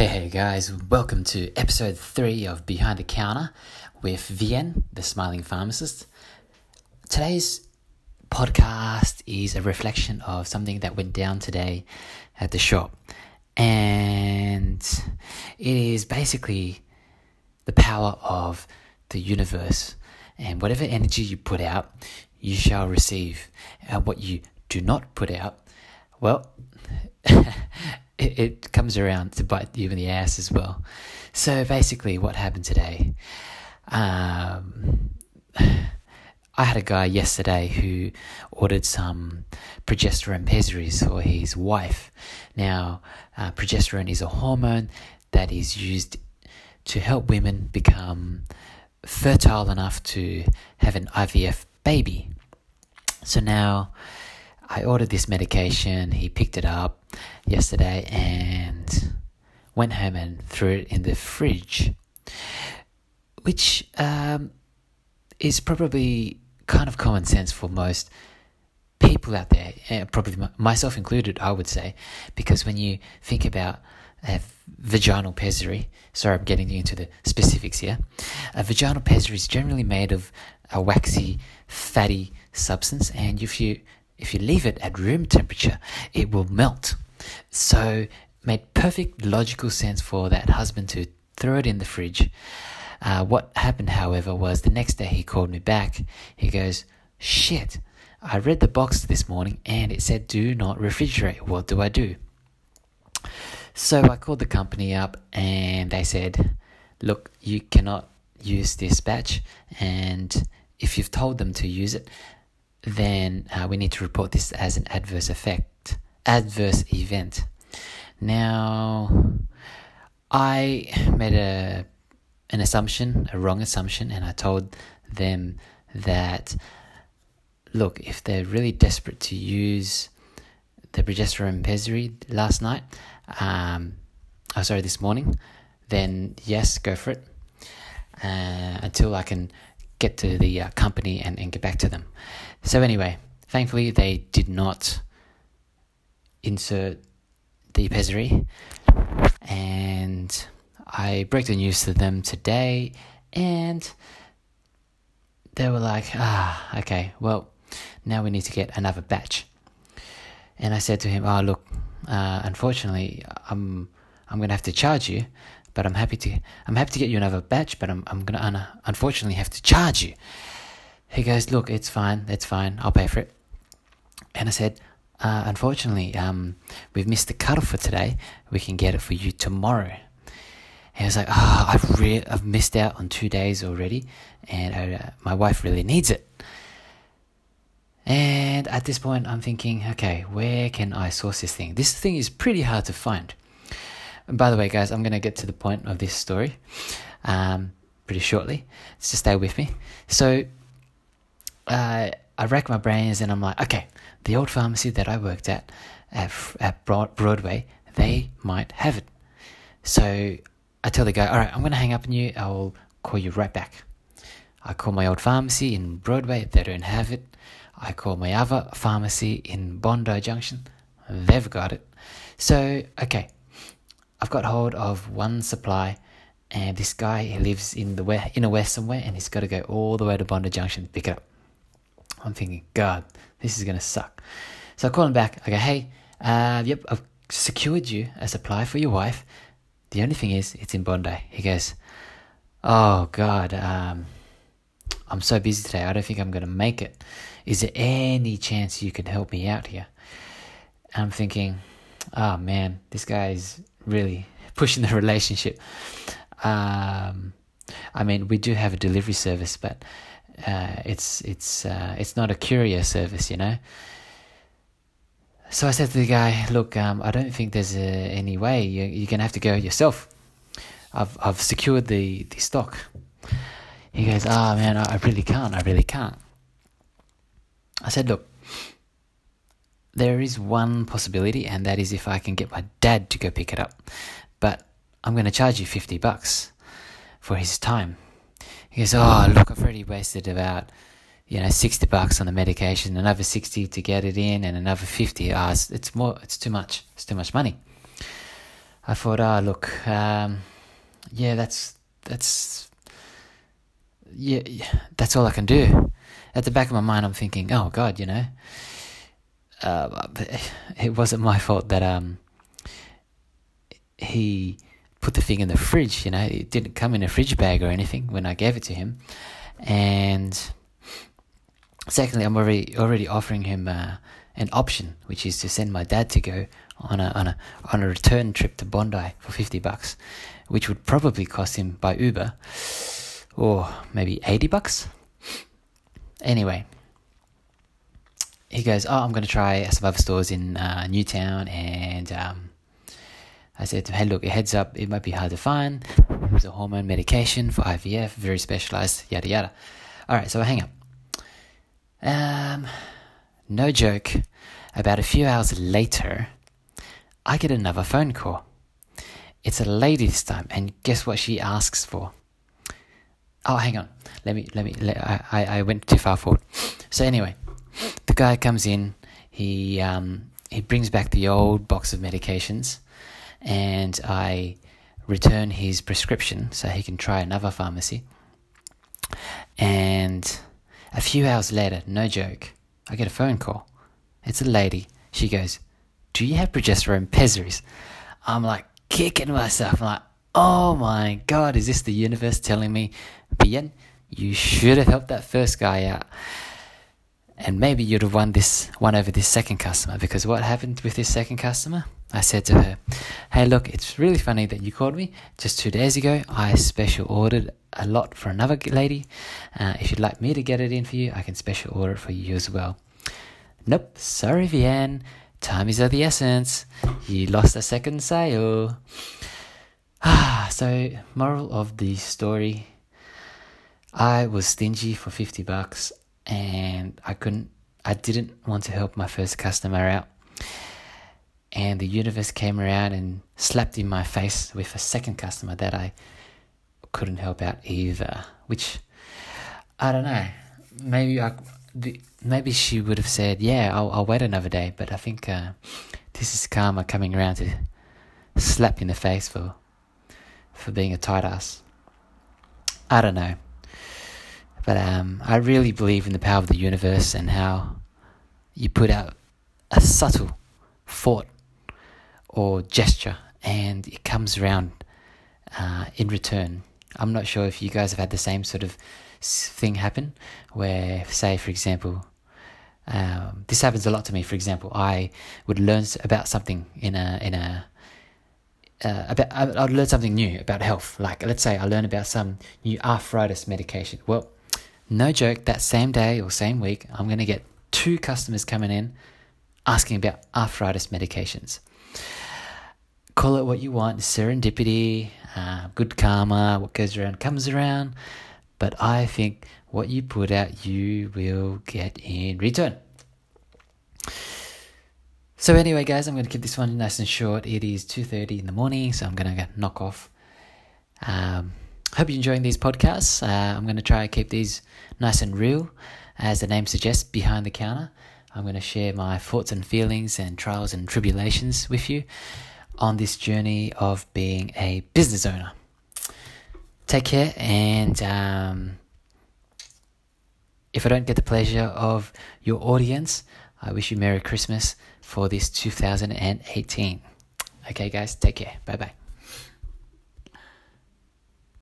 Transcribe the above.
Hey, hey guys, welcome to episode 3 of Behind the Counter with Vien, the smiling pharmacist. Today's podcast is a reflection of something that went down today at the shop. And it is basically the power of the universe. And whatever energy you put out, you shall receive. And what you do not put out, well, it, comes around to bite you in the ass as well. So basically, what happened today? Um, I had a guy yesterday who ordered some progesterone pessaries for his wife. Now, uh, progesterone is a hormone that is used to help women become fertile enough to have an IVF baby. So now, I ordered this medication. He picked it up yesterday and went home and threw it in the fridge, which um, is probably kind of common sense for most people out there, eh, probably myself included, I would say, because when you think about a vaginal pessary, sorry, I'm getting into the specifics here. A vaginal pessary is generally made of a waxy, fatty substance, and if you if you leave it at room temperature, it will melt. So, made perfect logical sense for that husband to throw it in the fridge. Uh, what happened, however, was the next day he called me back. He goes, Shit, I read the box this morning and it said do not refrigerate. What do I do? So I called the company up and they said, Look, you cannot use this batch, and if you've told them to use it, then uh, we need to report this as an adverse effect, adverse event. Now, I made a an assumption, a wrong assumption, and I told them that look, if they're really desperate to use the progesterone pessary last night, um, oh sorry, this morning, then yes, go for it. Uh, until I can get to the uh, company and, and get back to them. So, anyway, thankfully, they did not insert the pessary, and I broke the news to them today, and they were like, ah, okay, well, now we need to get another batch. And I said to him, oh, look, uh, unfortunately, I'm, I'm going to have to charge you but I'm happy to I'm happy to get you another batch, but I'm I'm gonna un- unfortunately have to charge you. He goes, look, it's fine, that's fine, I'll pay for it. And I said, uh, unfortunately, um, we've missed the cutoff for today. We can get it for you tomorrow. And he was like, oh, I've re- I've missed out on two days already, and uh, my wife really needs it. And at this point, I'm thinking, okay, where can I source this thing? This thing is pretty hard to find. And by the way, guys, I'm going to get to the point of this story um, pretty shortly. So stay with me. So uh, I rack my brains and I'm like, okay, the old pharmacy that I worked at at, at Broadway, they might have it. So I tell the guy, all right, I'm going to hang up on you. I'll call you right back. I call my old pharmacy in Broadway, they don't have it. I call my other pharmacy in Bondi Junction, they've got it. So, okay, I've got hold of one supply, and this guy he lives in the west, in a west somewhere, and he's got to go all the way to Bondi Junction to pick it up. I'm thinking, God, this is gonna suck. So I call him back. I go, Hey, uh, yep, I've secured you a supply for your wife. The only thing is, it's in Bondi. He goes, Oh God, um, I'm so busy today. I don't think I'm gonna make it. Is there any chance you can help me out here? And I'm thinking, oh man, this guy's really pushing the relationship. Um, I mean, we do have a delivery service, but uh, it's it's uh, it's not a courier service, you know. So I said to the guy, "Look, um, I don't think there's uh, any way. You, you're gonna have to go yourself. I've I've secured the the stock." He goes, "Ah, oh, man, I, I really can't. I really can't." I said, "Look, there is one possibility, and that is if I can get my dad to go pick it up. But I'm going to charge you 50 bucks for his time. He goes, Oh, look, I've already wasted about, you know, 60 bucks on the medication, another 60 to get it in, and another 50. Ah, oh, it's, it's more, it's too much. It's too much money. I thought, ah, oh, look, um, yeah, that's that's yeah, yeah, that's all I can do. At the back of my mind, I'm thinking, oh God, you know, uh, it wasn't my fault that um he put the thing in the fridge. You know, it didn't come in a fridge bag or anything when I gave it to him, and secondly, I'm already already offering him uh, an option, which is to send my dad to go on a on a on a return trip to Bondi for fifty bucks, which would probably cost him by Uber, or maybe eighty bucks. Anyway, he goes, "Oh, I'm going to try some other stores in uh, Newtown," and um, I said, "Hey, look, heads up, it might be hard to find. It's a hormone medication for IVF, very specialized, yada yada." All right, so I hang up. Um, no joke. About a few hours later, I get another phone call. It's a lady this time, and guess what she asks for? Oh, hang on. Let me, let me, let, I, I went too far forward. So, anyway, guy comes in, he, um, he brings back the old box of medications, and I return his prescription so he can try another pharmacy. And a few hours later, no joke, I get a phone call. It's a lady. She goes, Do you have progesterone pessaries? I'm like kicking myself. I'm like, Oh my god, is this the universe telling me, Vien, you should have helped that first guy out? And maybe you'd have won this won over this second customer because what happened with this second customer? I said to her, Hey, look, it's really funny that you called me. Just two days ago, I special ordered a lot for another lady. Uh, if you'd like me to get it in for you, I can special order it for you as well. Nope, sorry, Vien. Time is of the essence. You lost a second sale. Ah, so moral of the story. I was stingy for 50 bucks and I couldn't, I didn't want to help my first customer out. And the universe came around and slapped in my face with a second customer that I couldn't help out either. Which, I don't know, maybe I, maybe she would have said, yeah, I'll, I'll wait another day. But I think uh, this is karma coming around to slap in the face for, for being a tight ass. I don't know. But um, I really believe in the power of the universe and how you put out a subtle thought or gesture and it comes around uh, in return. I'm not sure if you guys have had the same sort of thing happen where, say, for example, um, this happens a lot to me. For example, I would learn about something in a in a uh, about I'd learn something new about health. Like let's say I learn about some new arthritis medication. Well, no joke, that same day or same week, I'm going to get two customers coming in asking about arthritis medications. Call it what you want serendipity, uh, good karma, what goes around comes around. But I think what you put out, you will get in return. So anyway, guys, I'm going to keep this one nice and short. It is 2.30 in the morning, so I'm going to knock off. Um, hope you're enjoying these podcasts. Uh, I'm going to try and keep these nice and real, as the name suggests, behind the counter. I'm going to share my thoughts and feelings and trials and tribulations with you on this journey of being a business owner. Take care, and um, if I don't get the pleasure of your audience, I wish you Merry Christmas for this 2018. Okay, guys, take care. Bye bye.